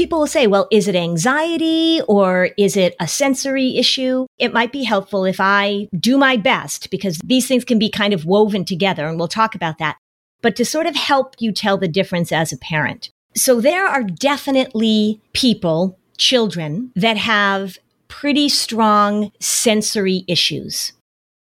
people will say, well, is it anxiety or is it a sensory issue? It might be helpful if I do my best because these things can be kind of woven together and we'll talk about that, but to sort of help you tell the difference as a parent. So there are definitely people, children that have pretty strong sensory issues.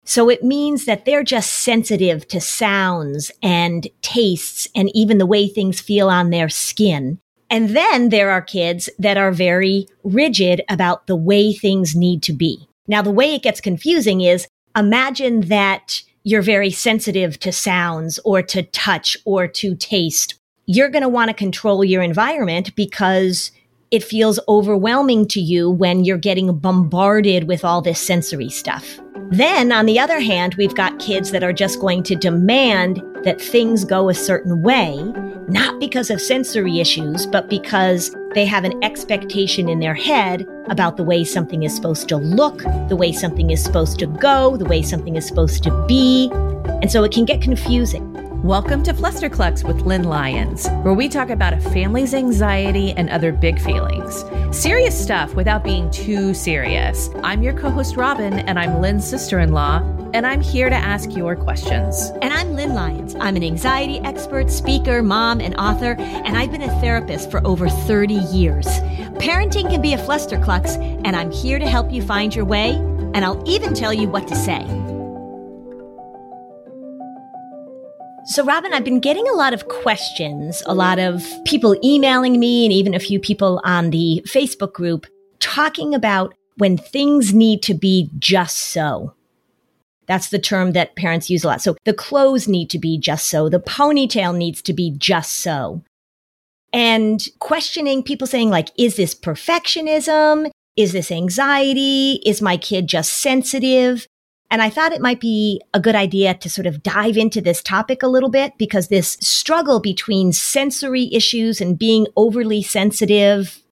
So it means that they're just sensitive to sounds and tastes and even the way things feel on their skin. And then there are kids that are very rigid about the way things need to be. Now, the way it gets confusing is imagine that you're very sensitive to sounds or to touch or to taste. You're going to want to control your environment because it feels overwhelming to you when you're getting bombarded with all this sensory stuff. Then, on the other hand, we've got kids that are just going to demand that things go a certain way, not because of sensory issues, but because they have an expectation in their head about the way something is supposed to look, the way something is supposed to go, the way something is supposed to be. And so it can get confusing. Welcome to Flusterclux with Lynn Lyons, where we talk about a family's anxiety and other big feelings. Serious stuff without being too serious. I'm your co host, Robin, and I'm Lynn's sister in law, and I'm here to ask your questions. And I'm Lynn Lyons. I'm an anxiety expert, speaker, mom, and author, and I've been a therapist for over 30 years. Parenting can be a flusterclux, and I'm here to help you find your way, and I'll even tell you what to say. So, Robin, I've been getting a lot of questions, a lot of people emailing me, and even a few people on the Facebook group talking about when things need to be just so. That's the term that parents use a lot. So, the clothes need to be just so, the ponytail needs to be just so. And questioning people saying, like, is this perfectionism? Is this anxiety? Is my kid just sensitive? And I thought it might be a good idea to sort of dive into this topic a little bit because this struggle between sensory issues and being overly sensitive,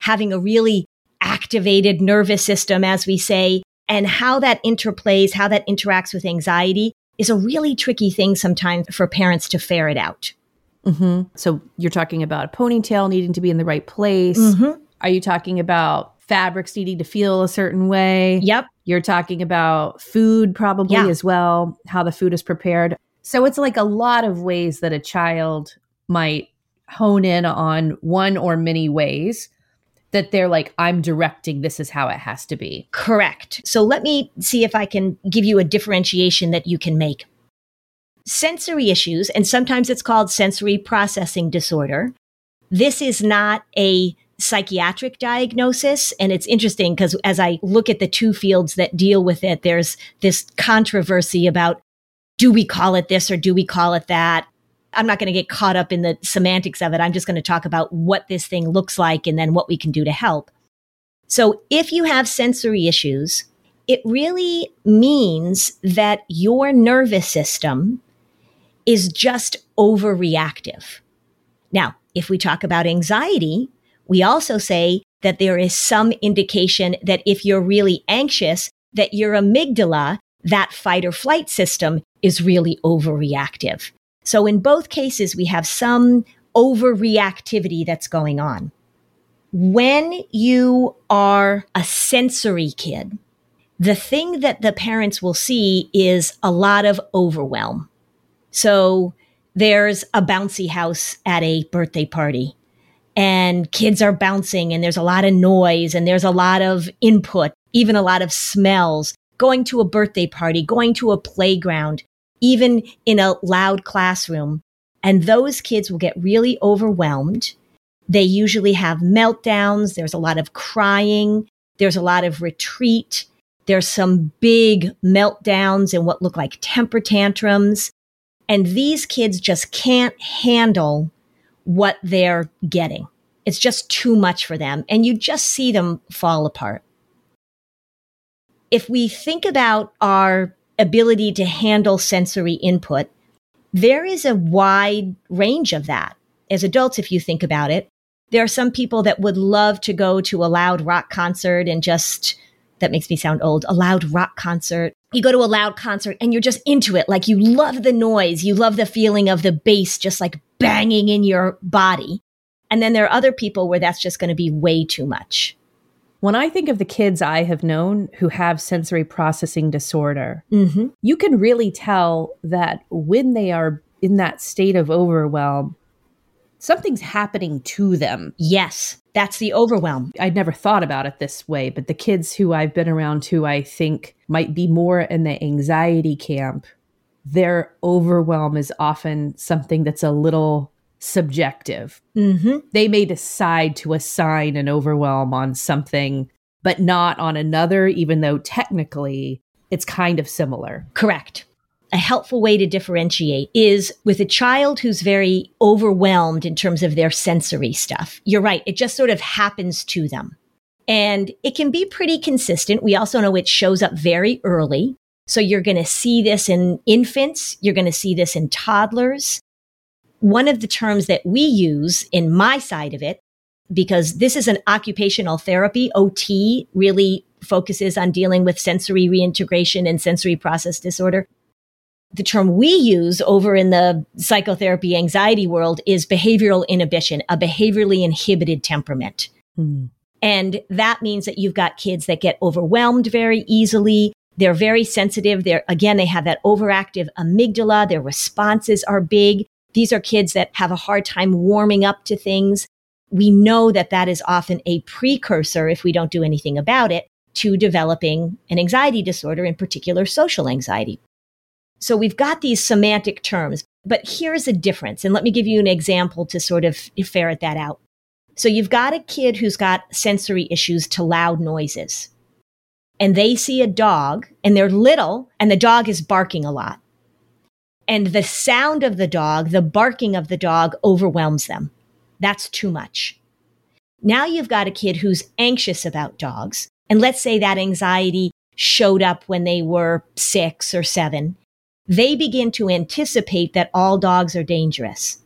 having a really activated nervous system, as we say, and how that interplays, how that interacts with anxiety is a really tricky thing sometimes for parents to ferret out. Mm-hmm. So you're talking about a ponytail needing to be in the right place. Mm-hmm. Are you talking about fabrics needing to feel a certain way. Yep. You're talking about food probably yeah. as well, how the food is prepared. So it's like a lot of ways that a child might hone in on one or many ways that they're like, I'm directing, this is how it has to be. Correct. So let me see if I can give you a differentiation that you can make. Sensory issues, and sometimes it's called sensory processing disorder. This is not a psychiatric diagnosis. And it's interesting because as I look at the two fields that deal with it, there's this controversy about do we call it this or do we call it that? I'm not going to get caught up in the semantics of it. I'm just going to talk about what this thing looks like and then what we can do to help. So if you have sensory issues, it really means that your nervous system is just overreactive. Now, if we talk about anxiety, we also say that there is some indication that if you're really anxious, that your amygdala, that fight or flight system is really overreactive. So in both cases, we have some overreactivity that's going on. When you are a sensory kid, the thing that the parents will see is a lot of overwhelm. So there's a bouncy house at a birthday party and kids are bouncing and there's a lot of noise and there's a lot of input, even a lot of smells. Going to a birthday party, going to a playground, even in a loud classroom. And those kids will get really overwhelmed. They usually have meltdowns. There's a lot of crying. There's a lot of retreat. There's some big meltdowns and what look like temper tantrums. And these kids just can't handle what they're getting. It's just too much for them. And you just see them fall apart. If we think about our ability to handle sensory input, there is a wide range of that. As adults, if you think about it, there are some people that would love to go to a loud rock concert and just, that makes me sound old, a loud rock concert. You go to a loud concert and you're just into it. Like you love the noise. You love the feeling of the bass just like banging in your body. And then there are other people where that's just going to be way too much. When I think of the kids I have known who have sensory processing disorder, mm-hmm. you can really tell that when they are in that state of overwhelm, something's happening to them. Yes, that's the overwhelm. I'd never thought about it this way, but the kids who I've been around who I think might be more in the anxiety camp, their overwhelm is often something that's a little subjective. Mm-hmm. They may decide to assign an overwhelm on something, but not on another, even though technically it's kind of similar. Correct. A helpful way to differentiate is with a child who's very overwhelmed in terms of their sensory stuff. You're right. It just sort of happens to them. And it can be pretty consistent. We also know it shows up very early. So you're going to see this in infants. You're going to see this in toddlers one of the terms that we use in my side of it, because this is an occupational therapy, OT really focuses on dealing with sensory reintegration and sensory process disorder. The term we use over in the psychotherapy anxiety world is behavioral inhibition, a behaviorally inhibited temperament. Mm. And that means that you've got kids that get overwhelmed very easily. They're very sensitive. They're, again, they have that overactive amygdala. Their responses are big. These are kids that have a hard time warming up to things. We know that that is often a precursor, if we don't do anything about it, to developing an anxiety disorder, in particular social anxiety. So we've got these semantic terms, but here's a difference. And let me give you an example to sort of ferret that out. So you've got a kid who's got sensory issues to loud noises. And they see a dog and they're little and the dog is barking a lot and the sound of the dog, the barking of the dog overwhelms them. That's too much. Now you've got a kid who's anxious about dogs. And let's say that anxiety showed up when they were six or seven. They begin to anticipate that all dogs are dangerous.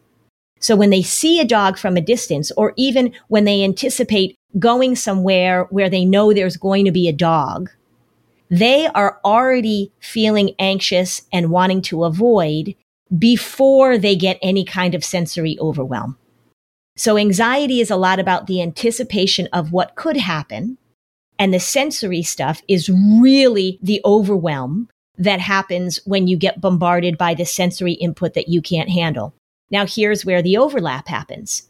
So when they see a dog from a distance, or even when they anticipate going somewhere where they know there's going to be a dog, they are already feeling anxious and wanting to avoid before they get any kind of sensory overwhelm. So anxiety is a lot about the anticipation of what could happen. And the sensory stuff is really the overwhelm that happens when you get bombarded by the sensory input that you can't handle. Now, here's where the overlap happens.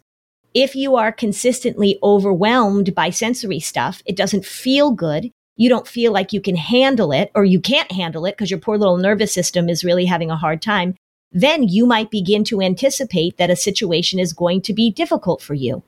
If you are consistently overwhelmed by sensory stuff, it doesn't feel good you don't feel like you can handle it or you can't handle it because your poor little nervous system is really having a hard time, then you might begin to anticipate that a situation is going to be difficult for you.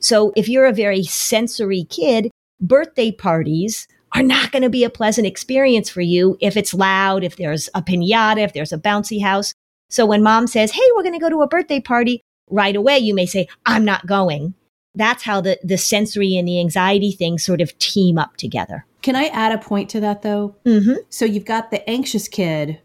So if you're a very sensory kid, birthday parties are not going to be a pleasant experience for you if it's loud, if there's a pinata, if there's a bouncy house. So when mom says, Hey, we're going to go to a birthday party right away, you may say, I'm not going. That's how the, the sensory and the anxiety things sort of team up together. Can I add a point to that though? Mm-hmm. So you've got the anxious kid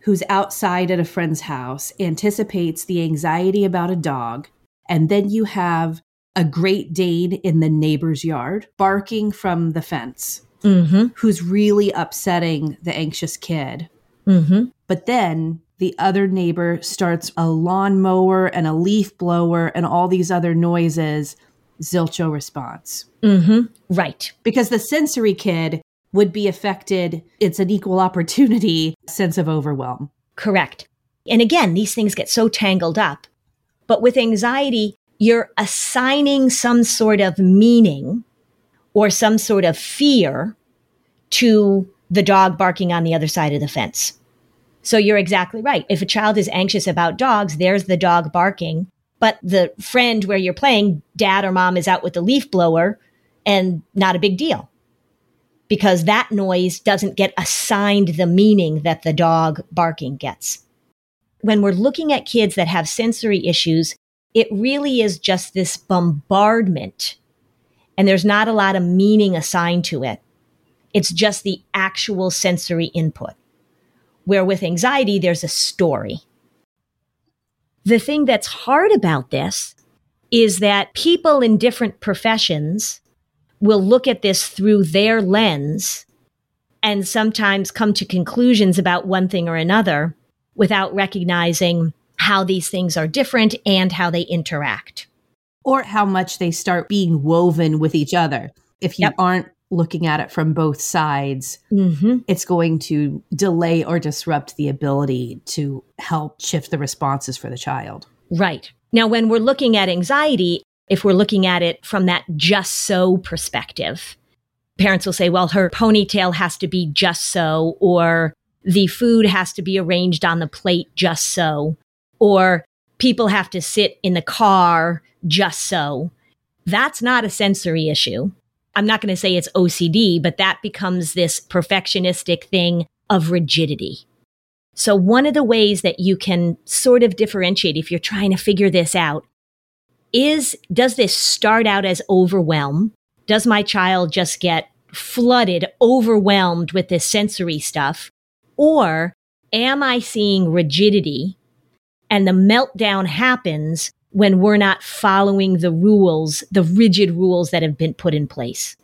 who's outside at a friend's house, anticipates the anxiety about a dog, and then you have a Great Dane in the neighbor's yard barking from the fence, mm-hmm. who's really upsetting the anxious kid. Mm-hmm. But then the other neighbor starts a lawnmower and a leaf blower and all these other noises Zilcho response. Mm-hmm. Right. Because the sensory kid would be affected. It's an equal opportunity sense of overwhelm. Correct. And again, these things get so tangled up. But with anxiety, you're assigning some sort of meaning or some sort of fear to the dog barking on the other side of the fence. So you're exactly right. If a child is anxious about dogs, there's the dog barking but the friend where you're playing, dad or mom is out with the leaf blower and not a big deal because that noise doesn't get assigned the meaning that the dog barking gets. When we're looking at kids that have sensory issues, it really is just this bombardment and there's not a lot of meaning assigned to it. It's just the actual sensory input. Where with anxiety, there's a story. The thing that's hard about this is that people in different professions will look at this through their lens and sometimes come to conclusions about one thing or another without recognizing how these things are different and how they interact. Or how much they start being woven with each other. If you yep. aren't looking at it from both sides, mm-hmm. it's going to delay or disrupt the ability to help shift the responses for the child. Right. Now, when we're looking at anxiety, if we're looking at it from that just so perspective, parents will say, well, her ponytail has to be just so, or the food has to be arranged on the plate just so, or people have to sit in the car just so. That's not a sensory issue. I'm not going to say it's OCD, but that becomes this perfectionistic thing of rigidity. So one of the ways that you can sort of differentiate if you're trying to figure this out is, does this start out as overwhelm? Does my child just get flooded, overwhelmed with this sensory stuff? Or am I seeing rigidity and the meltdown happens when we're not following the rules, the rigid rules that have been put in place?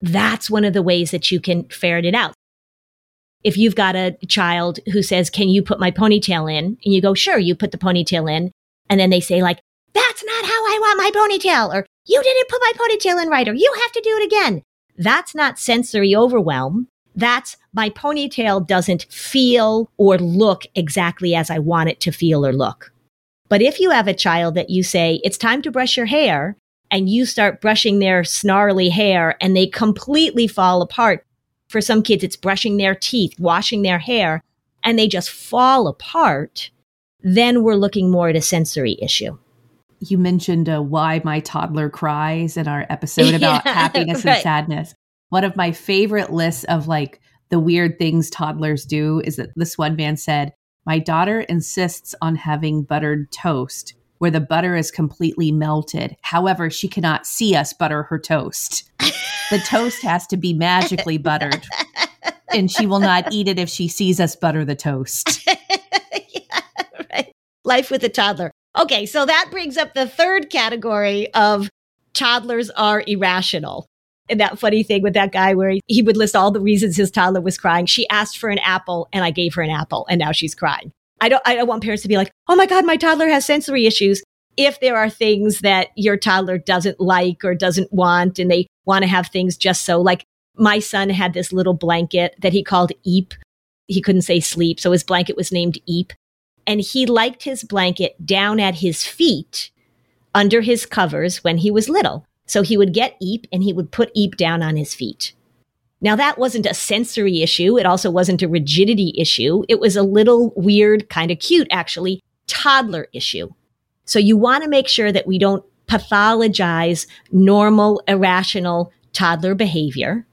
That's one of the ways that you can ferret it out. If you've got a child who says, Can you put my ponytail in? And you go, Sure, you put the ponytail in. And then they say, like, That's not how I want my ponytail. Or you didn't put my ponytail in right. Or you have to do it again. That's not sensory overwhelm. That's my ponytail doesn't feel or look exactly as I want it to feel or look. But if you have a child that you say, it's time to brush your hair, and you start brushing their snarly hair and they completely fall apart. For some kids, it's brushing their teeth, washing their hair, and they just fall apart. Then we're looking more at a sensory issue you mentioned uh, why my toddler cries in our episode about yeah, happiness right. and sadness. One of my favorite lists of like the weird things toddlers do is that this one man said, My daughter insists on having buttered toast where the butter is completely melted. However, she cannot see us butter her toast. the toast has to be magically buttered, and she will not eat it if she sees us butter the toast. Life with a toddler. Okay, so that brings up the third category of toddlers are irrational. And that funny thing with that guy where he, would list all the reasons his toddler was crying. She asked for an apple and I gave her an apple and now she's crying. I don't, I don't want parents to be like, oh my God, my toddler has sensory issues. If there are things that your toddler doesn't like or doesn't want and they want to have things just so, like my son had this little blanket that he called Eep. He couldn't say sleep. So his blanket was named Eep and he liked his blanket down at his feet under his covers when he was little. So he would get Eep and he would put Eep down on his feet. Now, that wasn't a sensory issue. It also wasn't a rigidity issue. It was a little weird, kind of cute, actually, toddler issue. So you want to make sure that we don't pathologize normal, irrational toddler behavior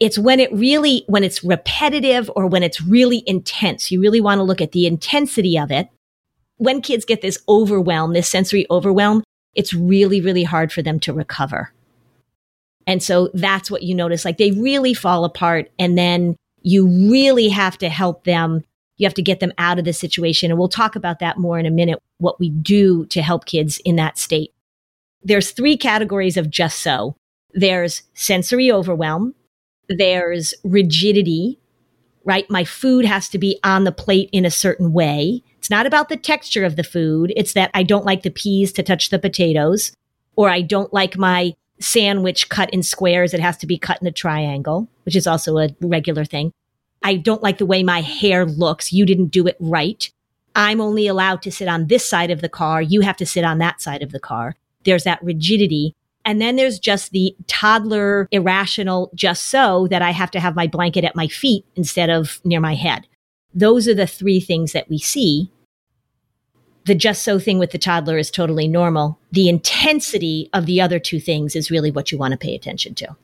it's when it really, when it's repetitive or when it's really intense. You really want to look at the intensity of it. When kids get this overwhelm, this sensory overwhelm, it's really, really hard for them to recover. And so that's what you notice. Like they really fall apart and then you really have to help them. You have to get them out of the situation. And we'll talk about that more in a minute, what we do to help kids in that state. There's three categories of just so. There's sensory overwhelm, there's rigidity, right? My food has to be on the plate in a certain way. It's not about the texture of the food. It's that I don't like the peas to touch the potatoes, or I don't like my sandwich cut in squares. It has to be cut in a triangle, which is also a regular thing. I don't like the way my hair looks. You didn't do it right. I'm only allowed to sit on this side of the car. You have to sit on that side of the car. There's that rigidity. And then there's just the toddler irrational, just so that I have to have my blanket at my feet instead of near my head. Those are the three things that we see. The just so thing with the toddler is totally normal. The intensity of the other two things is really what you want to pay attention to.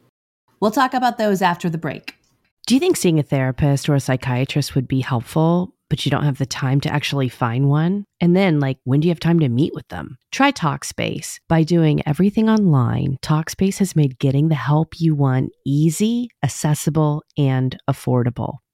We'll talk about those after the break. Do you think seeing a therapist or a psychiatrist would be helpful? But you don't have the time to actually find one? And then, like, when do you have time to meet with them? Try Talkspace. By doing everything online, Talkspace has made getting the help you want easy, accessible, and affordable.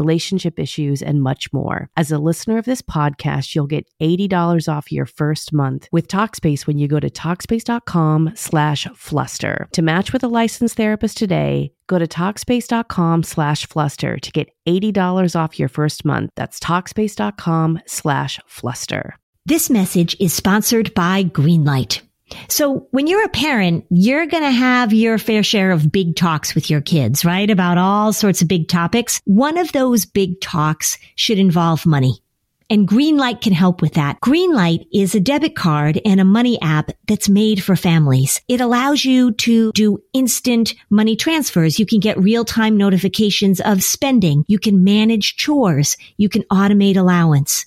relationship issues, and much more. As a listener of this podcast, you'll get $80 off your first month with Talkspace when you go to Talkspace.com slash fluster. To match with a licensed therapist today, go to Talkspace.com slash fluster to get $80 off your first month. That's Talkspace.com slash fluster. This message is sponsored by Greenlight. So when you're a parent, you're going to have your fair share of big talks with your kids, right? About all sorts of big topics. One of those big talks should involve money. And Greenlight can help with that. Greenlight is a debit card and a money app that's made for families. It allows you to do instant money transfers. You can get real time notifications of spending. You can manage chores. You can automate allowance.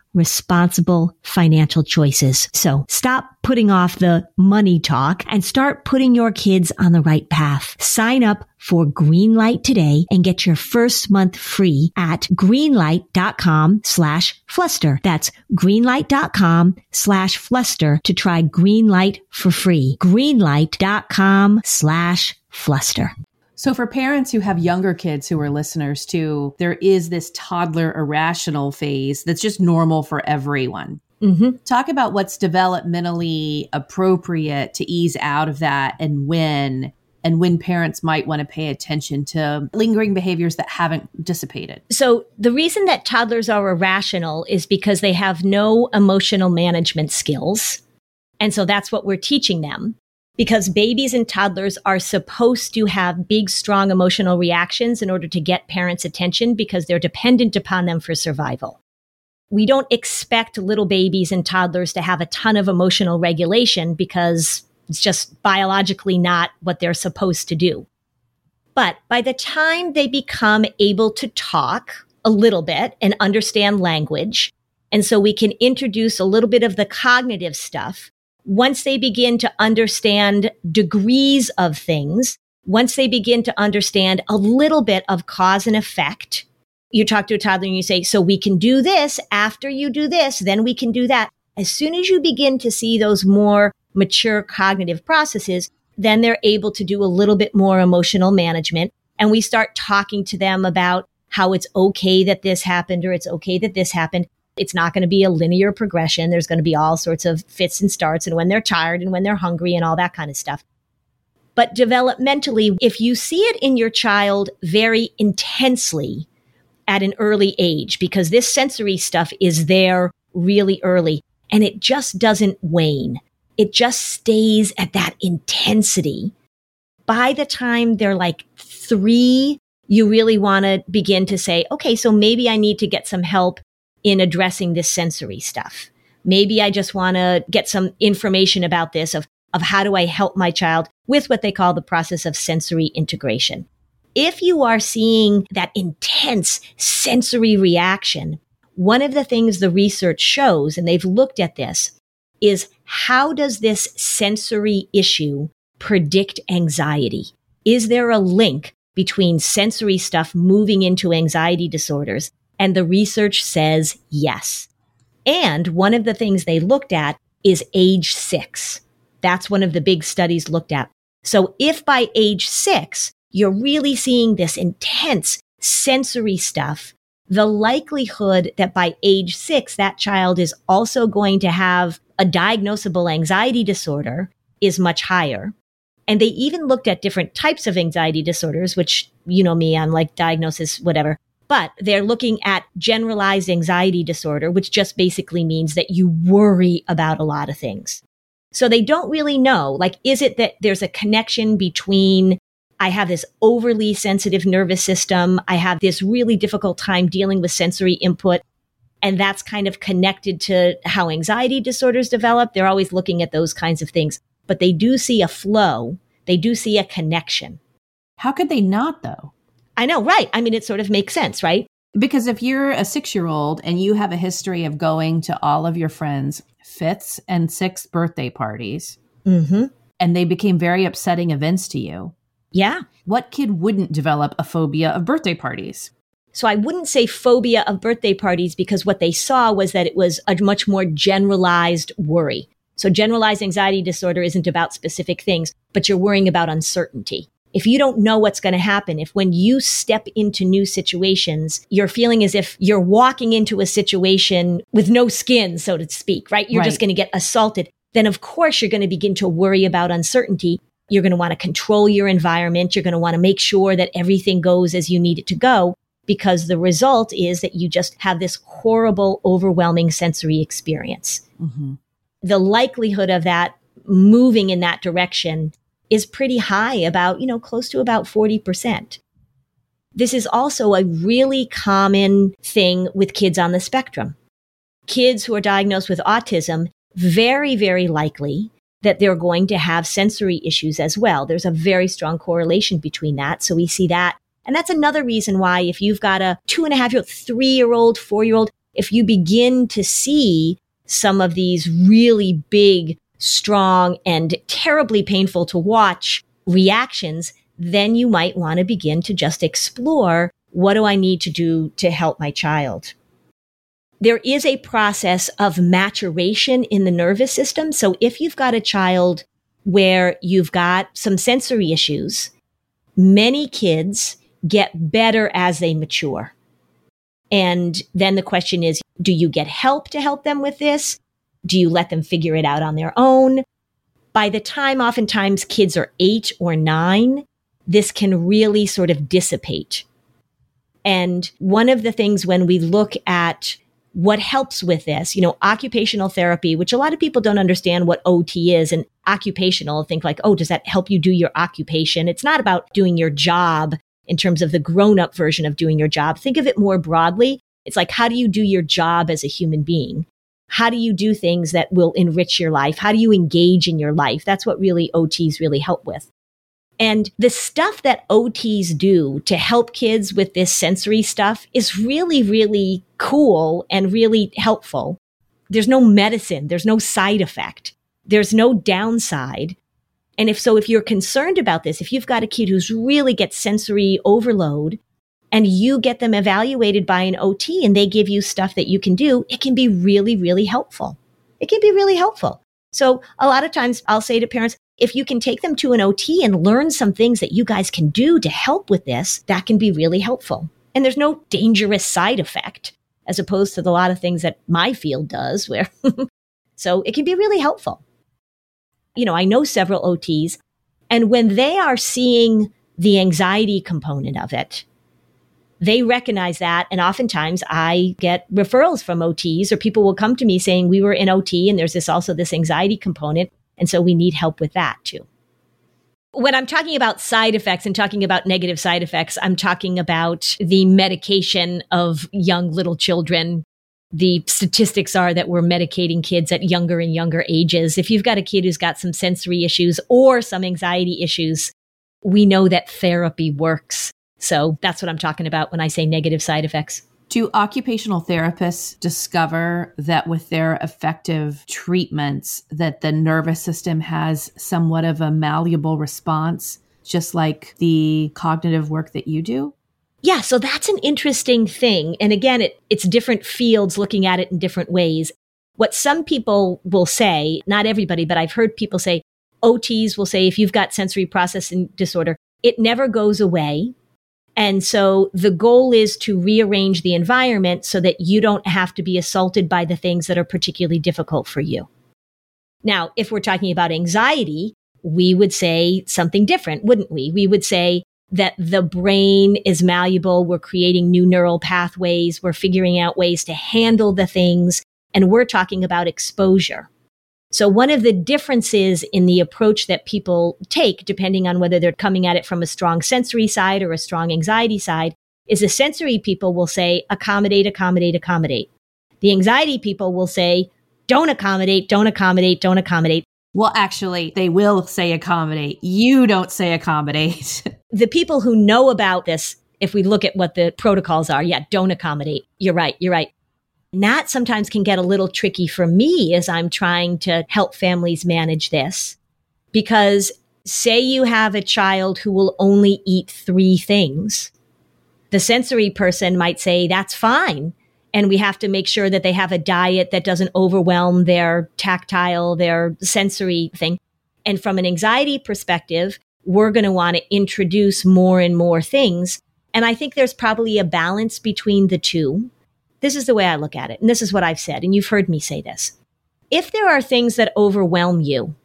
responsible financial choices. So stop putting off the money talk and start putting your kids on the right path. Sign up for Greenlight today and get your first month free at greenlight.com slash fluster. That's greenlight.com slash fluster to try Greenlight for free. Greenlight.com slash fluster. So, for parents who have younger kids who are listeners too, there is this toddler irrational phase that's just normal for everyone. Mm-hmm. Talk about what's developmentally appropriate to ease out of that and when, and when parents might want to pay attention to lingering behaviors that haven't dissipated. So, the reason that toddlers are irrational is because they have no emotional management skills. And so that's what we're teaching them because babies and toddlers are supposed to have big, strong emotional reactions in order to get parents' attention because they're dependent upon them for survival. We don't expect little babies and toddlers to have a ton of emotional regulation because it's just biologically not what they're supposed to do. But by the time they become able to talk a little bit and understand language, and so we can introduce a little bit of the cognitive stuff, once they begin to understand degrees of things, once they begin to understand a little bit of cause and effect, you talk to a toddler and you say, so we can do this after you do this, then we can do that. As soon as you begin to see those more mature cognitive processes, then they're able to do a little bit more emotional management. And we start talking to them about how it's okay that this happened or it's okay that this happened. It's not going to be a linear progression. There's going to be all sorts of fits and starts and when they're tired and when they're hungry and all that kind of stuff. But developmentally, if you see it in your child very intensely at an early age, because this sensory stuff is there really early and it just doesn't wane. It just stays at that intensity. By the time they're like three, you really want to begin to say, okay, so maybe I need to get some help in addressing this sensory stuff. Maybe I just want to get some information about this of, of how do I help my child with what they call the process of sensory integration. If you are seeing that intense sensory reaction, one of the things the research shows, and they've looked at this, is how does this sensory issue predict anxiety? Is there a link between sensory stuff moving into anxiety disorders and the research says yes. And one of the things they looked at is age six. That's one of the big studies looked at. So if by age six, you're really seeing this intense sensory stuff, the likelihood that by age six, that child is also going to have a diagnosable anxiety disorder is much higher. And they even looked at different types of anxiety disorders, which you know me, I'm like diagnosis, whatever. But they're looking at generalized anxiety disorder, which just basically means that you worry about a lot of things. So they don't really know, like, is it that there's a connection between I have this overly sensitive nervous system. I have this really difficult time dealing with sensory input. And that's kind of connected to how anxiety disorders develop. They're always looking at those kinds of things, but they do see a flow. They do see a connection. How could they not, though? I know, right? I mean, it sort of makes sense, right? Because if you're a six year old and you have a history of going to all of your friends' fifth and sixth birthday parties, mm-hmm. and they became very upsetting events to you, yeah. What kid wouldn't develop a phobia of birthday parties? So I wouldn't say phobia of birthday parties because what they saw was that it was a much more generalized worry. So generalized anxiety disorder isn't about specific things, but you're worrying about uncertainty. If you don't know what's going to happen, if when you step into new situations, you're feeling as if you're walking into a situation with no skin, so to speak, right? You're right. just going to get assaulted. Then of course you're going to begin to worry about uncertainty you're going to want to control your environment. You're going to want to make sure that everything goes as you need it to go because the result is that you just have this horrible, overwhelming sensory experience. Mm-hmm. The likelihood of that moving in that direction is pretty high, about, you know, close to about 40%. This is also a really common thing with kids on the spectrum. Kids who are diagnosed with autism, very, very likely that they're going to have sensory issues as well. There's a very strong correlation between that. So we see that. And that's another reason why if you've got a two and a half year old, three year old, four year old, if you begin to see some of these really big, strong and terribly painful to watch reactions, then you might want to begin to just explore what do I need to do to help my child? there is a process of maturation in the nervous system. So if you've got a child where you've got some sensory issues, many kids get better as they mature. And then the question is, do you get help to help them with this? Do you let them figure it out on their own? By the time oftentimes kids are eight or nine, this can really sort of dissipate. And one of the things when we look at what helps with this, you know, occupational therapy, which a lot of people don't understand what OT is and occupational think like, oh, does that help you do your occupation? It's not about doing your job in terms of the grown up version of doing your job. Think of it more broadly. It's like, how do you do your job as a human being? How do you do things that will enrich your life? How do you engage in your life? That's what really OTs really help with. And the stuff that OTs do to help kids with this sensory stuff is really, really cool and really helpful. There's no medicine. There's no side effect. There's no downside. And if so, if you're concerned about this, if you've got a kid who's really gets sensory overload and you get them evaluated by an OT and they give you stuff that you can do, it can be really, really helpful. It can be really helpful. So a lot of times I'll say to parents, if you can take them to an OT and learn some things that you guys can do to help with this, that can be really helpful. And there's no dangerous side effect as opposed to the lot of things that my field does where so it can be really helpful. You know, I know several OTs and when they are seeing the anxiety component of it, they recognize that. And oftentimes I get referrals from OTs or people will come to me saying, we were in OT and there's this also this anxiety component. And so we need help with that too. When I'm talking about side effects and talking about negative side effects, I'm talking about the medication of young little children. The statistics are that we're medicating kids at younger and younger ages. If you've got a kid who's got some sensory issues or some anxiety issues, we know that therapy works. So that's what I'm talking about when I say negative side effects. Do occupational therapists discover that with their effective treatments that the nervous system has somewhat of a malleable response just like the cognitive work that you do? Yeah, so that's an interesting thing. And again, it, it's different fields looking at it in different ways. What some people will say, not everybody, but I've heard people say, OTs will say, if you've got sensory processing disorder, it never goes away. And so the goal is to rearrange the environment so that you don't have to be assaulted by the things that are particularly difficult for you. Now, if we're talking about anxiety, we would say something different, wouldn't we? We would say that the brain is malleable. We're creating new neural pathways. We're figuring out ways to handle the things. And we're talking about exposure. So one of the differences in the approach that people take, depending on whether they're coming at it from a strong sensory side or a strong anxiety side, is the sensory people will say accommodate, accommodate, accommodate. The anxiety people will say don't accommodate, don't accommodate, don't accommodate. Well, actually, they will say accommodate. You don't say accommodate. the people who know about this, if we look at what the protocols are, yeah, don't accommodate. You're right. You're right. And that sometimes can get a little tricky for me as I'm trying to help families manage this. Because say you have a child who will only eat three things. The sensory person might say, that's fine. And we have to make sure that they have a diet that doesn't overwhelm their tactile, their sensory thing. And from an anxiety perspective, we're going to want to introduce more and more things. And I think there's probably a balance between the two. This is the way I look at it. And this is what I've said. And you've heard me say this. If there are things that overwhelm you,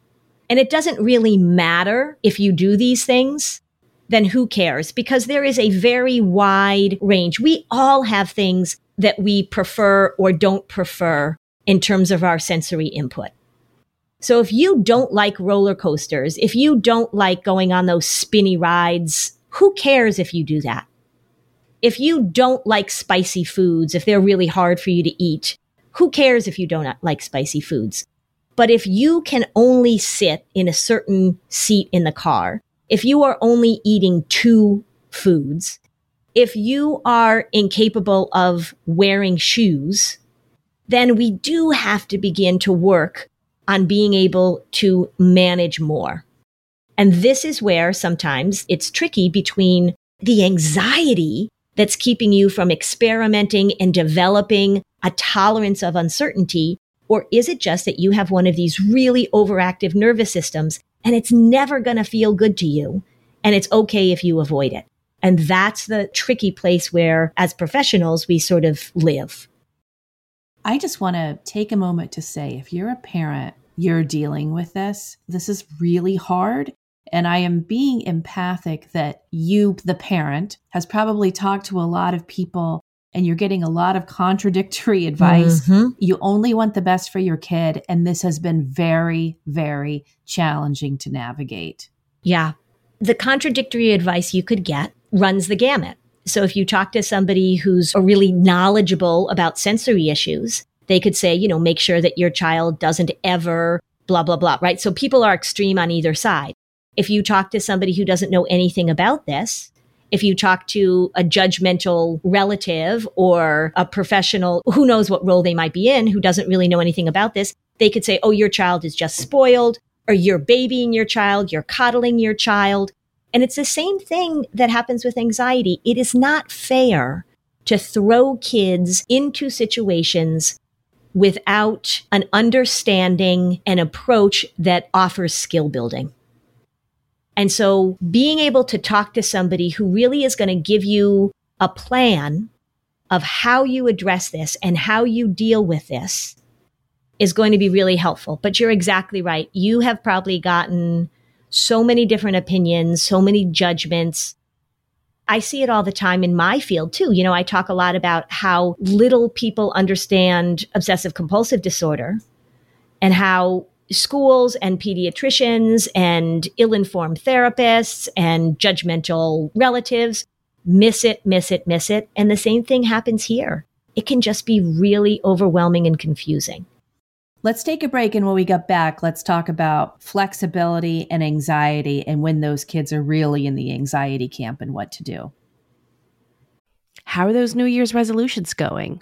and it doesn't really matter if you do these things, then who cares? Because there is a very wide range. We all have things that we prefer or don't prefer in terms of our sensory input. So if you don't like roller coasters, if you don't like going on those spinny rides, who cares if you do that? If you don't like spicy foods, if they're really hard for you to eat, who cares if you don't like spicy foods? But if you can only sit in a certain seat in the car, if you are only eating two foods, if you are incapable of wearing shoes, then we do have to begin to work on being able to manage more. And this is where sometimes it's tricky between the anxiety that's keeping you from experimenting and developing a tolerance of uncertainty? Or is it just that you have one of these really overactive nervous systems and it's never going to feel good to you? And it's okay if you avoid it. And that's the tricky place where, as professionals, we sort of live. I just want to take a moment to say if you're a parent, you're dealing with this, this is really hard. And I am being empathic that you, the parent, has probably talked to a lot of people and you're getting a lot of contradictory advice. Mm-hmm. You only want the best for your kid. And this has been very, very challenging to navigate. Yeah. The contradictory advice you could get runs the gamut. So if you talk to somebody who's really knowledgeable about sensory issues, they could say, you know, make sure that your child doesn't ever blah, blah, blah, right? So people are extreme on either side. If you talk to somebody who doesn't know anything about this, if you talk to a judgmental relative or a professional who knows what role they might be in, who doesn't really know anything about this, they could say, Oh, your child is just spoiled, or you're babying your child, you're coddling your child. And it's the same thing that happens with anxiety. It is not fair to throw kids into situations without an understanding and approach that offers skill building. And so being able to talk to somebody who really is going to give you a plan of how you address this and how you deal with this is going to be really helpful. But you're exactly right. You have probably gotten so many different opinions, so many judgments. I see it all the time in my field too. You know, I talk a lot about how little people understand obsessive compulsive disorder and how schools and pediatricians and ill informed therapists and judgmental relatives miss it, miss it, miss it. And the same thing happens here. It can just be really overwhelming and confusing. Let's take a break. And when we get back, let's talk about flexibility and anxiety and when those kids are really in the anxiety camp and what to do. How are those New Year's resolutions going?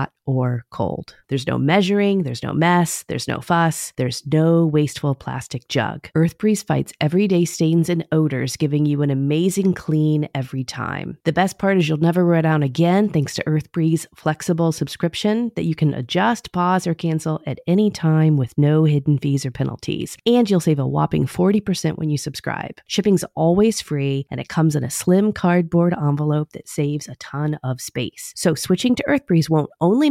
not or cold. There's no measuring, there's no mess, there's no fuss, there's no wasteful plastic jug. EarthBreeze fights everyday stains and odors, giving you an amazing clean every time. The best part is you'll never run out again thanks to EarthBreeze flexible subscription that you can adjust, pause, or cancel at any time with no hidden fees or penalties. And you'll save a whopping 40% when you subscribe. Shipping's always free and it comes in a slim cardboard envelope that saves a ton of space. So switching to EarthBreeze won't only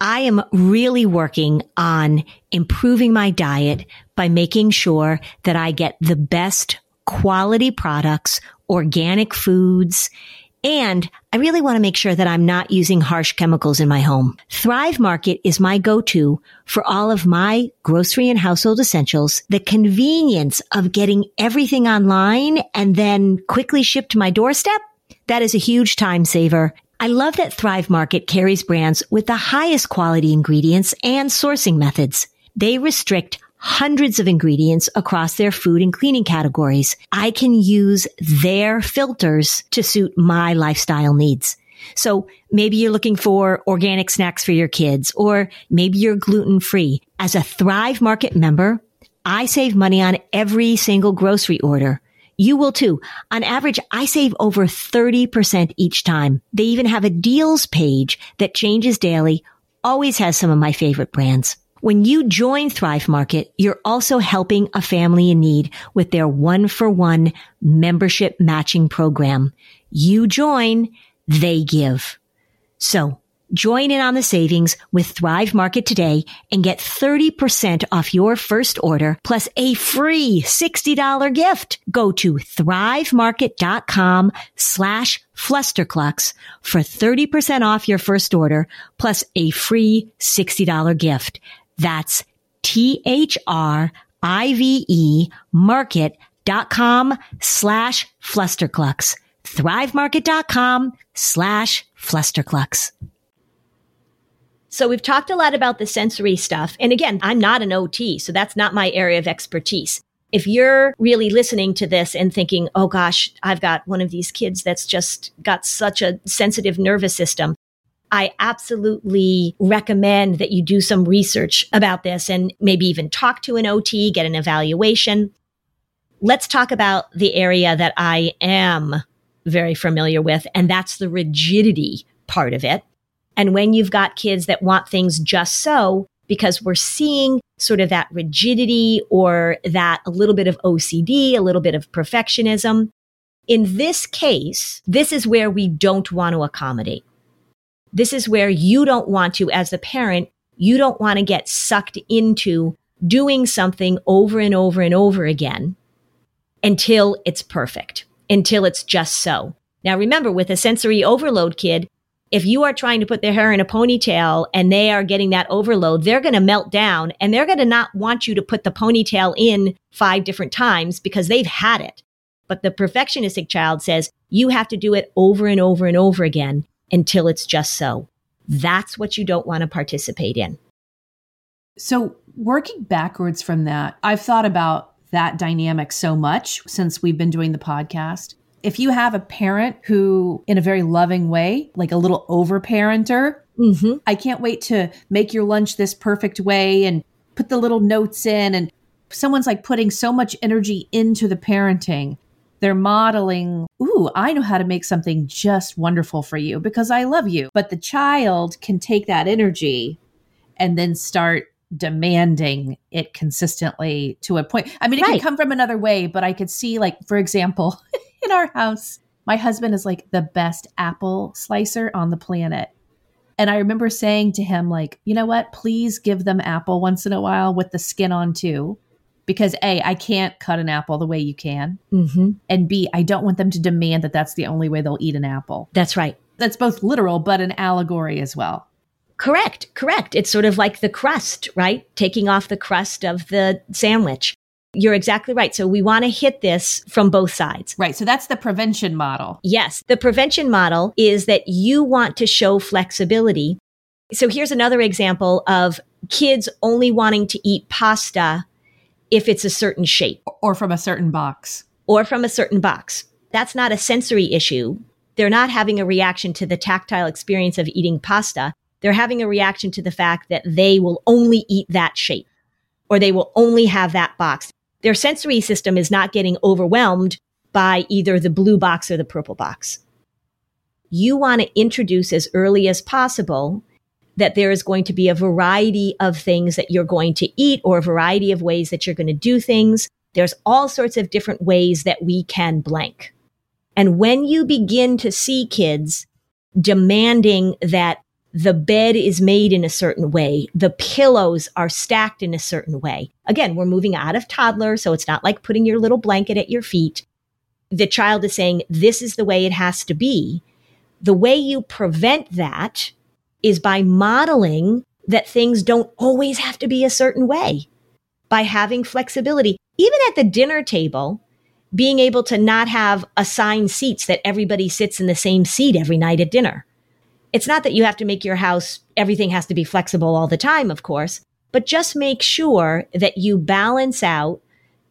I am really working on improving my diet by making sure that I get the best quality products, organic foods, and I really want to make sure that I'm not using harsh chemicals in my home. Thrive Market is my go-to for all of my grocery and household essentials. The convenience of getting everything online and then quickly shipped to my doorstep. That is a huge time saver I love that Thrive Market carries brands with the highest quality ingredients and sourcing methods. They restrict hundreds of ingredients across their food and cleaning categories. I can use their filters to suit my lifestyle needs. So maybe you're looking for organic snacks for your kids, or maybe you're gluten free. As a Thrive Market member, I save money on every single grocery order. You will too. On average, I save over 30% each time. They even have a deals page that changes daily, always has some of my favorite brands. When you join Thrive Market, you're also helping a family in need with their one for one membership matching program. You join, they give. So Join in on the savings with Thrive Market today and get 30% off your first order plus a free $60 gift. Go to thrivemarket.com slash flusterclux for 30% off your first order plus a free $60 gift. That's T-H-R-I-V-E market.com slash flusterclux. Thrivemarket.com slash flusterclux. So we've talked a lot about the sensory stuff. And again, I'm not an OT, so that's not my area of expertise. If you're really listening to this and thinking, oh gosh, I've got one of these kids that's just got such a sensitive nervous system, I absolutely recommend that you do some research about this and maybe even talk to an OT, get an evaluation. Let's talk about the area that I am very familiar with, and that's the rigidity part of it. And when you've got kids that want things just so, because we're seeing sort of that rigidity or that a little bit of OCD, a little bit of perfectionism. In this case, this is where we don't want to accommodate. This is where you don't want to, as a parent, you don't want to get sucked into doing something over and over and over again until it's perfect, until it's just so. Now, remember, with a sensory overload kid, if you are trying to put their hair in a ponytail and they are getting that overload, they're going to melt down and they're going to not want you to put the ponytail in five different times because they've had it. But the perfectionistic child says you have to do it over and over and over again until it's just so. That's what you don't want to participate in. So, working backwards from that, I've thought about that dynamic so much since we've been doing the podcast if you have a parent who, in a very loving way, like a little over parenter, mm-hmm. I can't wait to make your lunch this perfect way and put the little notes in. And someone's like putting so much energy into the parenting. They're modeling, ooh, I know how to make something just wonderful for you because I love you. But the child can take that energy and then start demanding it consistently to a point. I mean, it right. can come from another way, but I could see, like, for example, in our house. My husband is like the best apple slicer on the planet. And I remember saying to him, like, you know what? Please give them apple once in a while with the skin on too. Because A, I can't cut an apple the way you can. Mm-hmm. And B, I don't want them to demand that that's the only way they'll eat an apple. That's right. That's both literal, but an allegory as well. Correct, correct. It's sort of like the crust, right? Taking off the crust of the sandwich. You're exactly right. So we want to hit this from both sides. Right. So that's the prevention model. Yes. The prevention model is that you want to show flexibility. So here's another example of kids only wanting to eat pasta if it's a certain shape or from a certain box or from a certain box. That's not a sensory issue. They're not having a reaction to the tactile experience of eating pasta. They're having a reaction to the fact that they will only eat that shape or they will only have that box their sensory system is not getting overwhelmed by either the blue box or the purple box. You want to introduce as early as possible that there is going to be a variety of things that you're going to eat or a variety of ways that you're going to do things. There's all sorts of different ways that we can blank. And when you begin to see kids demanding that the bed is made in a certain way. The pillows are stacked in a certain way. Again, we're moving out of toddler, so it's not like putting your little blanket at your feet. The child is saying, this is the way it has to be. The way you prevent that is by modeling that things don't always have to be a certain way, by having flexibility. Even at the dinner table, being able to not have assigned seats that everybody sits in the same seat every night at dinner it's not that you have to make your house, everything has to be flexible all the time, of course, but just make sure that you balance out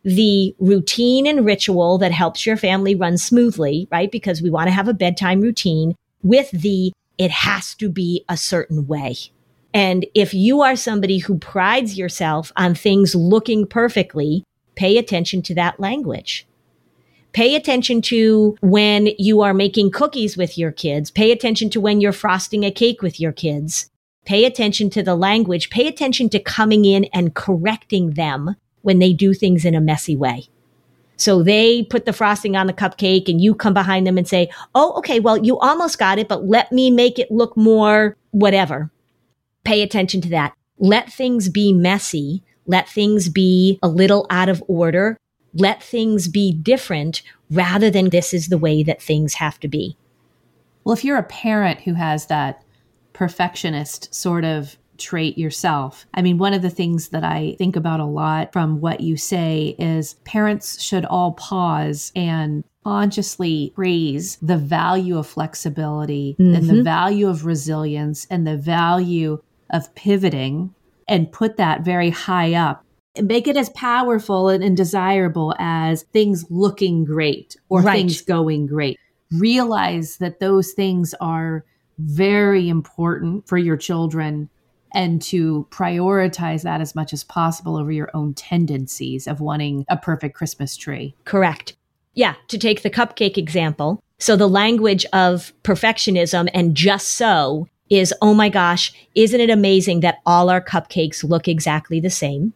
the routine and ritual that helps your family run smoothly, right? Because we want to have a bedtime routine with the it has to be a certain way. And if you are somebody who prides yourself on things looking perfectly, pay attention to that language. Pay attention to when you are making cookies with your kids. Pay attention to when you're frosting a cake with your kids. Pay attention to the language. Pay attention to coming in and correcting them when they do things in a messy way. So they put the frosting on the cupcake and you come behind them and say, Oh, okay, well, you almost got it, but let me make it look more whatever. Pay attention to that. Let things be messy. Let things be a little out of order let things be different rather than this is the way that things have to be. Well, if you're a parent who has that perfectionist sort of trait yourself. I mean, one of the things that I think about a lot from what you say is parents should all pause and consciously praise the value of flexibility mm-hmm. and the mm-hmm. value of resilience and the value of pivoting and put that very high up make it as powerful and, and desirable as things looking great or right. things going great. Realize that those things are very important for your children and to prioritize that as much as possible over your own tendencies of wanting a perfect Christmas tree. Correct. Yeah, to take the cupcake example. So the language of perfectionism and just so is, oh my gosh, isn't it amazing that all our cupcakes look exactly the same?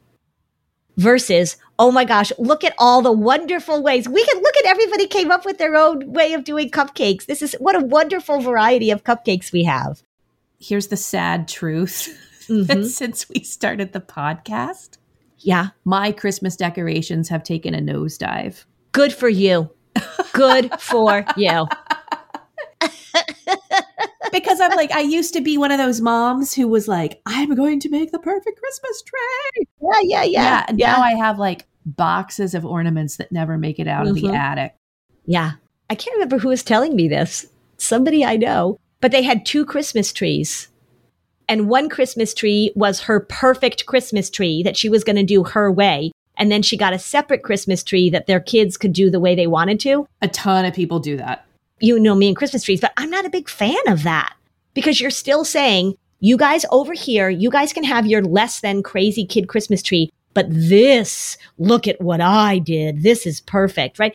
Versus, oh my gosh, look at all the wonderful ways. We can look at everybody came up with their own way of doing cupcakes. This is what a wonderful variety of cupcakes we have. Here's the sad truth. Mm-hmm. Since we started the podcast, yeah, my Christmas decorations have taken a nosedive. Good for you. Good for you. because I'm like, I used to be one of those moms who was like, I'm going to make the perfect Christmas tree. Yeah, yeah, yeah. Yeah. And yeah. now I have like boxes of ornaments that never make it out mm-hmm. of the mm-hmm. attic. Yeah. I can't remember who was telling me this. Somebody I know. But they had two Christmas trees. And one Christmas tree was her perfect Christmas tree that she was going to do her way. And then she got a separate Christmas tree that their kids could do the way they wanted to. A ton of people do that you know me and Christmas trees, but I'm not a big fan of that because you're still saying, you guys over here, you guys can have your less than crazy kid Christmas tree, but this, look at what I did. This is perfect, right?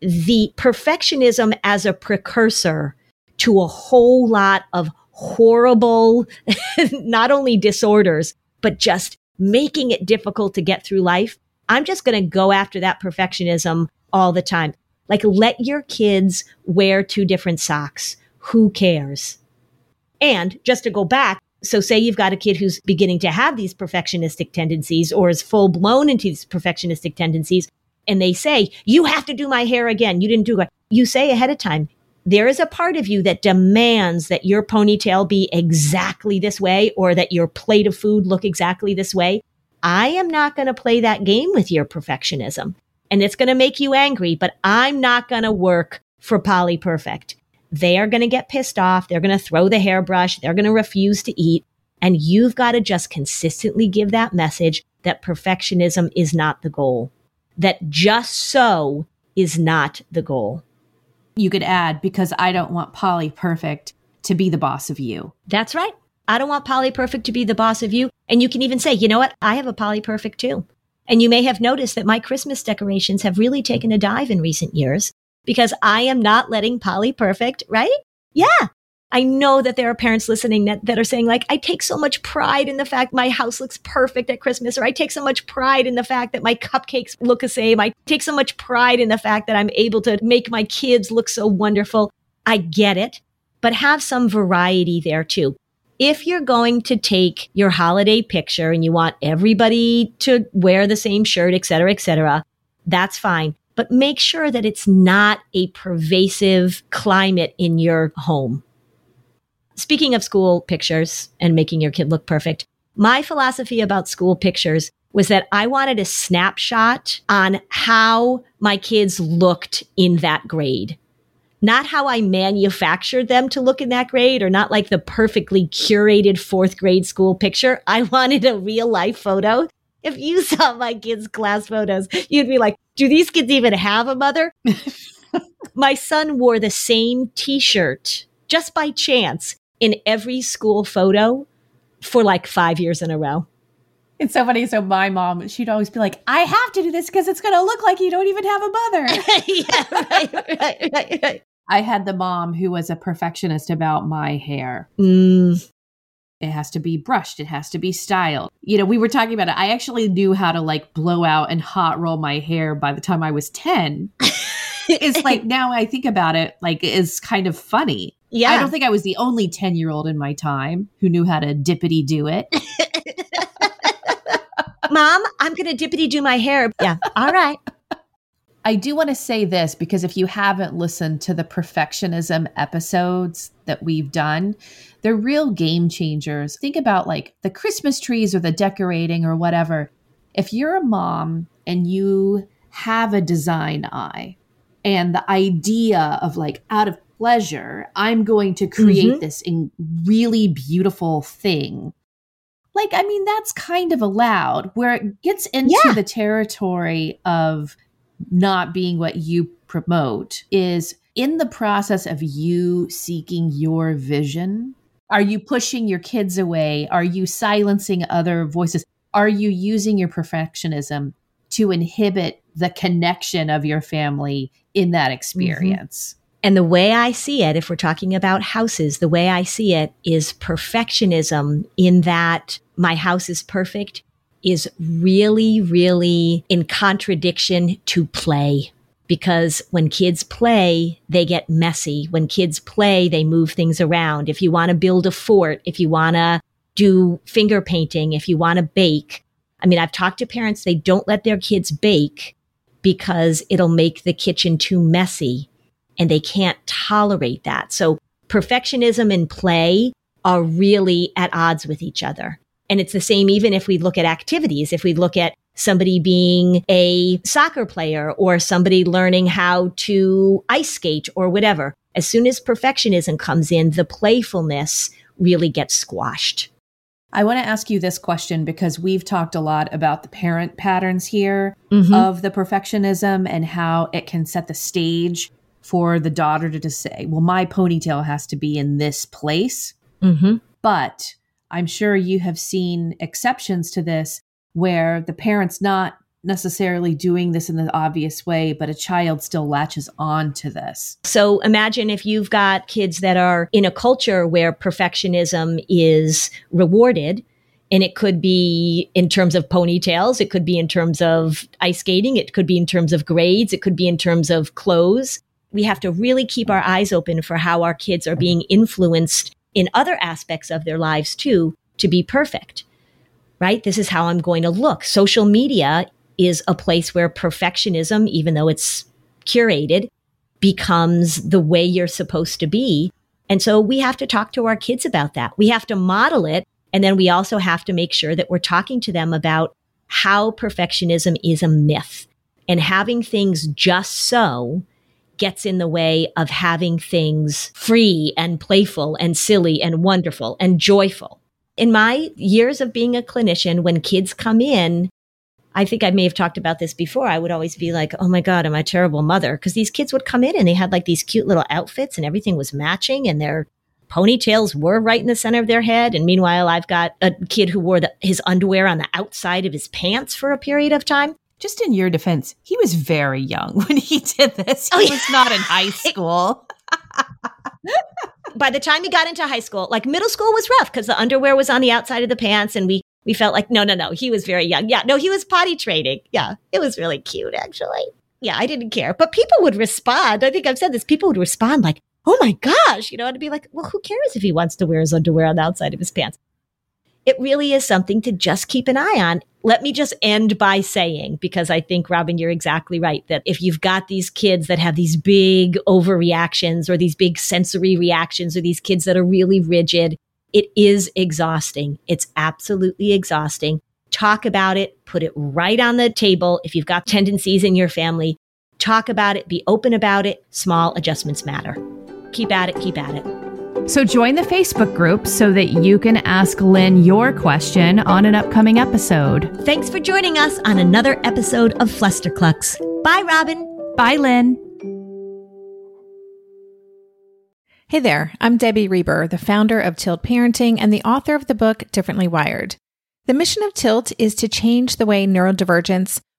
The perfectionism as a precursor to a whole lot of horrible, not only disorders, but just making it difficult to get through life. I'm just going to go after that perfectionism all the time. Like, let your kids wear two different socks. Who cares? And just to go back, so say you've got a kid who's beginning to have these perfectionistic tendencies or is full blown into these perfectionistic tendencies, and they say, You have to do my hair again. You didn't do it. You say ahead of time, there is a part of you that demands that your ponytail be exactly this way or that your plate of food look exactly this way. I am not going to play that game with your perfectionism. And it's going to make you angry, but I'm not going to work for Polly Perfect. They are going to get pissed off. They're going to throw the hairbrush. They're going to refuse to eat. And you've got to just consistently give that message that perfectionism is not the goal, that just so is not the goal you could add because I don't want Polly Perfect to be the boss of you. That's right. I don't want Polly Perfect to be the boss of you. And you can even say, you know what? I have a Polly Perfect too. And you may have noticed that my Christmas decorations have really taken a dive in recent years because I am not letting Polly Perfect, right? Yeah. I know that there are parents listening that, that are saying, like, I take so much pride in the fact my house looks perfect at Christmas, or I take so much pride in the fact that my cupcakes look the same. I take so much pride in the fact that I'm able to make my kids look so wonderful. I get it, but have some variety there too. If you're going to take your holiday picture and you want everybody to wear the same shirt, et cetera, et cetera, that's fine. But make sure that it's not a pervasive climate in your home Speaking of school pictures and making your kid look perfect, my philosophy about school pictures was that I wanted a snapshot on how my kids looked in that grade. Not how I manufactured them to look in that grade or not like the perfectly curated fourth grade school picture. I wanted a real life photo. If you saw my kids' class photos, you'd be like, do these kids even have a mother? my son wore the same t shirt just by chance in every school photo for like five years in a row. It's so funny. So my mom, she'd always be like, "I have to do this because it's going to look like you don't even have a mother." yeah, right, right, right, right. I had the mom who was a perfectionist about my hair. Mm. It has to be brushed. It has to be styled. You know, we were talking about it. I actually knew how to like blow out and hot roll my hair by the time I was 10. it's like now I think about it, like it's kind of funny. Yeah. I don't think I was the only 10 year old in my time who knew how to dippity do it. Mom, I'm going to dippity do my hair. Yeah. All right. I do want to say this because if you haven't listened to the perfectionism episodes that we've done, they're real game changers. Think about like the Christmas trees or the decorating or whatever. If you're a mom and you have a design eye and the idea of like out of pleasure, I'm going to create mm-hmm. this in really beautiful thing. Like, I mean, that's kind of allowed where it gets into yeah. the territory of not being what you promote is in the process of you seeking your vision. Are you pushing your kids away? Are you silencing other voices? Are you using your perfectionism to inhibit the connection of your family in that mm-hmm. experience? Mm-hmm. And the way I see it, if we're talking about houses, the way I see it is perfectionism in that my house is perfect is really, really in contradiction to play. Because when kids play, they get messy. When kids play, they move things around. If you want to build a fort, if you want to do finger painting, if you want to bake, I mean, I've talked to parents, they don't let their kids bake because it'll make the kitchen too messy and they can't tolerate that. So perfectionism and play are really at odds with each other. And it's the same even if we look at activities, if we look at somebody being a soccer player or somebody learning how to ice skate or whatever. As soon as perfectionism comes in, the playfulness really gets squashed. I want to ask you this question because we've talked a lot about the parent patterns here mm-hmm. of the perfectionism and how it can set the stage for the daughter to just say, well, my ponytail has to be in this place. Mm-hmm. But I'm sure you have seen exceptions to this where the parent's not necessarily doing this in the obvious way, but a child still latches on to this. So imagine if you've got kids that are in a culture where perfectionism is rewarded. And it could be in terms of ponytails. It could be in terms of ice skating. It could be in terms of grades. It could be in terms of clothes we have to really keep our eyes open for how our kids are being influenced in other aspects of their lives too to be perfect. Right? This is how I'm going to look. Social media is a place where perfectionism, even though it's curated, becomes the way you're supposed to be. And so we have to talk to our kids about that. We have to model it. And then we also have to make sure that we're talking to them about how perfectionism is a myth and having things just so gets in the way of having things free and playful and silly and wonderful and joyful. In my years of being a clinician, when kids come in, I think I may have talked about this before. I would always be like, oh my God, am I a terrible mother? Because these kids would come in and they had like these cute little outfits and everything was matching and their ponytails were right in the center of their head. And meanwhile, I've got a kid who wore the, his underwear on the outside of his pants for a period of time. Just in your defense, he was very young when he did this. He oh, was not in high school. By the time he got into high school, like middle school was rough because the underwear was on the outside of the pants and we we felt like no no no he was very young. Yeah no he was potty training. Yeah it was really cute actually. Yeah i didn't care. But people would respond. I think i've said this people would respond like oh my gosh you know and be like well who cares if he wants to wear his underwear on the outside of his pants it really is something to just keep an eye on let me just end by saying because i think robin you're exactly right that if you've got these kids that have these big overreactions or these big sensory reactions or these kids that are really rigid it is exhausting. It's absolutely exhausting. Talk about it, put it right on the table. If you've got tendencies in your family, talk about it, be open about it. Small adjustments matter. Keep at it, keep at it. So join the Facebook group so that you can ask Lynn your question on an upcoming episode. Thanks for joining us on another episode of Flusterclux. Bye, Robin. Bye, Lynn. Hey there, I'm Debbie Reber, the founder of Tilt Parenting and the author of the book Differently Wired. The mission of Tilt is to change the way neurodivergence,